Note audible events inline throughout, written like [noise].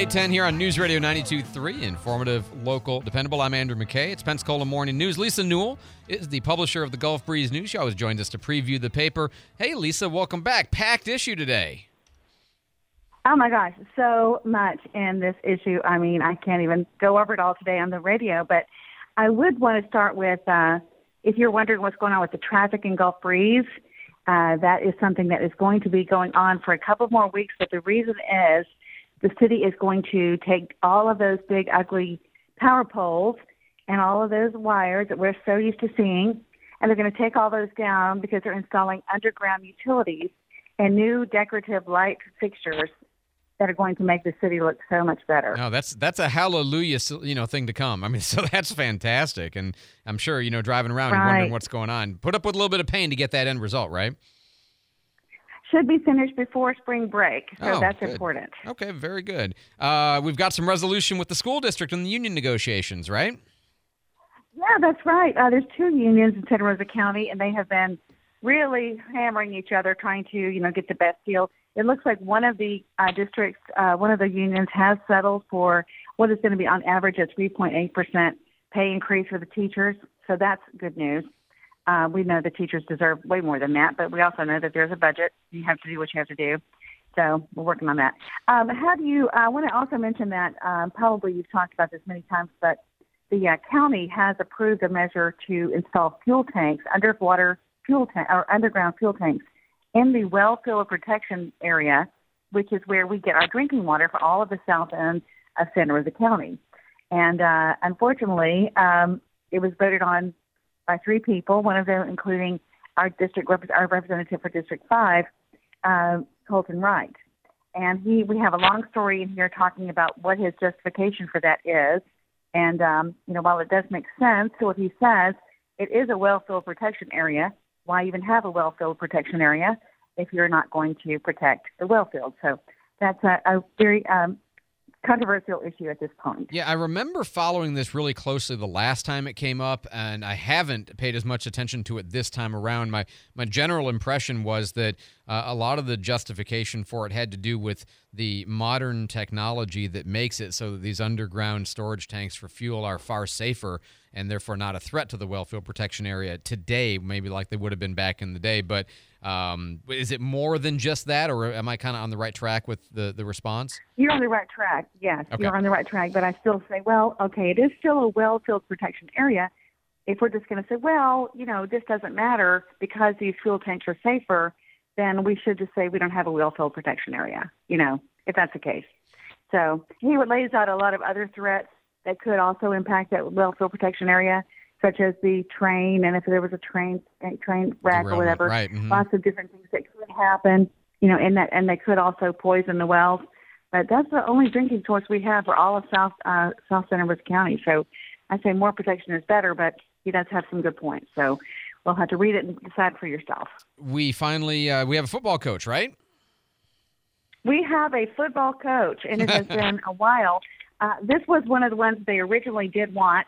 810 here on News Radio 92.3. Informative, local, dependable. I'm Andrew McKay. It's Pensacola Morning News. Lisa Newell is the publisher of the Gulf Breeze News. She always joins us to preview the paper. Hey, Lisa, welcome back. Packed issue today. Oh my gosh, so much in this issue. I mean, I can't even go over it all today on the radio, but I would want to start with uh, if you're wondering what's going on with the traffic in Gulf Breeze, uh, that is something that is going to be going on for a couple more weeks. But the reason is the city is going to take all of those big, ugly power poles and all of those wires that we're so used to seeing, and they're going to take all those down because they're installing underground utilities and new decorative light fixtures that are going to make the city look so much better. No, that's that's a hallelujah, you know, thing to come. I mean, [laughs] so that's fantastic, and I'm sure you know driving around and wondering what's going on. Put up with a little bit of pain to get that end result, right? Should be finished before spring break, so Oh, that's good. important. Okay, very good. Uh, we've got some resolution with the school district and the union negotiations, right? Yeah, that's right. Uh, there's two unions in Santa Rosa County, and they have been really hammering each other, trying to you know get the best deal. It looks like one of the uh, districts, uh, one of the unions, has settled for what is going to be on average a 3.8 percent pay increase for the teachers. So that's good news. Uh, we know the teachers deserve way more than that, but we also know that there's a budget. You have to do what you have to do. So we're working on that. Um, how do you? I want to also mention that um, probably you've talked about this many times, but the uh, county has approved a measure to install fuel tanks, underwater fuel tank or underground fuel tanks in the well field protection area, which is where we get our drinking water for all of the south end of Santa Rosa County. And uh, unfortunately, um, it was voted on by three people, one of them including our district rep- our representative for District Five, uh, Colten Wright. And he, we have a long story in here talking about what his justification for that is. And um, you know, while it does make sense to what he says, it is a well field protection area. Why even have a well field protection area if you're not going to protect the well field? So that's a, a very um, controversial issue at this point. Yeah, I remember following this really closely the last time it came up, and I haven't paid as much attention to it this time around. My my general impression was that uh, a lot of the justification for it had to do with the modern technology that makes it so that these underground storage tanks for fuel are far safer and therefore not a threat to the wellfield protection area today, maybe like they would have been back in the day. But um, is it more than just that, or am I kind of on the right track with the the response? You're on the right track. Yes, Okay. you're on the right track. But I still say, well, okay, it is still a well field protection area. If we're just going to say, well, you know, this doesn't matter because these fuel tanks are safer, then we should just say we don't have a well field protection area, you know, if that's the case. So he lays out a lot of other threats that could also impact that well field protection area, such as the train, and if there was a train train wreck or whatever, right, mhm. lots of different things that could happen, you know, and that and they could also poison the wells. But that's the only drinking source we have for all of South uh, South Santa Rosa County. So I say more protection is better, but he does have some good points. So we'll have to read it and decide for yourself. We finally uh, we have a football coach, right? We have a football coach, and it has [laughs] been a while. Uh, this was one of the ones they originally did want,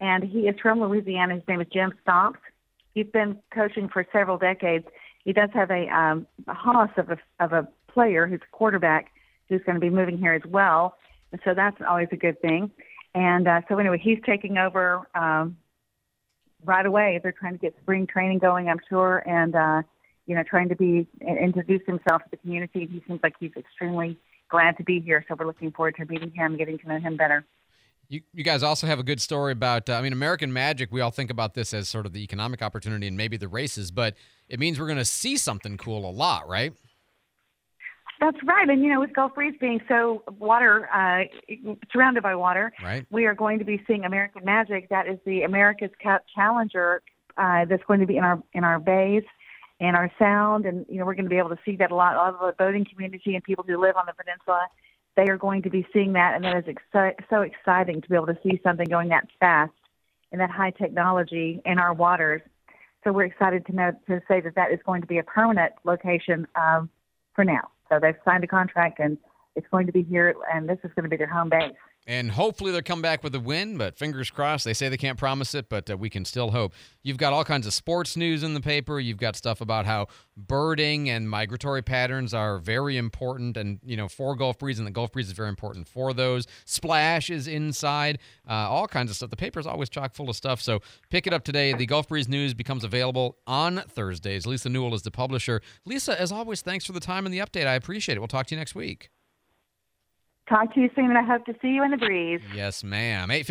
and he is from Louisiana. His name is Jim Stomps. He's been coaching for several decades. He does have a, um, a hoss of a, of a player who's a quarterback who's going to be moving here as well, and so that's always a good thing. And uh, so anyway, he's taking over um, right away. They're trying to get spring training going, I'm sure, and uh, you know, trying to be introduce himself to the community. He seems like he's extremely glad to be here. So we're looking forward to meeting him, getting to know him better. You, you guys also have a good story about, uh, I mean, American Magic. We all think about this as sort of the economic opportunity and maybe the races, but it means we're going to see something cool a lot, right? That's right. And, you know, with Gulf Breeze being so water, uh, surrounded by water, Right. we are going to be seeing American Magic. That is the America's Cup Challenger uh, that's going to be in our in our bays and our sound. And, you know, we're going to be able to see that a lot. A lot of the boating community and people who live on the peninsula they are going to be seeing that, and that is exci- so exciting to be able to see something going that fast and that high technology in our waters. So we're excited to know to say that that is going to be a permanent location um, for now. So they've signed a contract, and it's going to be here, and this is going to be their home base and hopefully they'll come back with a win. But fingers crossed. They say they can't promise it, but uh, we can still hope. You've got all kinds of sports news in the paper. You've got stuff about how birding and migratory patterns are very important, and you know for Gulf Breeze, and the Gulf Breeze is very important for those. Splash is inside. Uh, all kinds of stuff. The paper is always chock full of stuff. So pick it up today. The Gulf Breeze news becomes available on Thursdays. Lisa Newell is the publisher. Lisa, as always, thanks for the time and the update. I appreciate it. We'll talk to you next week. Talk to you soon, and I hope to see you in the breeze. Yes, ma'am.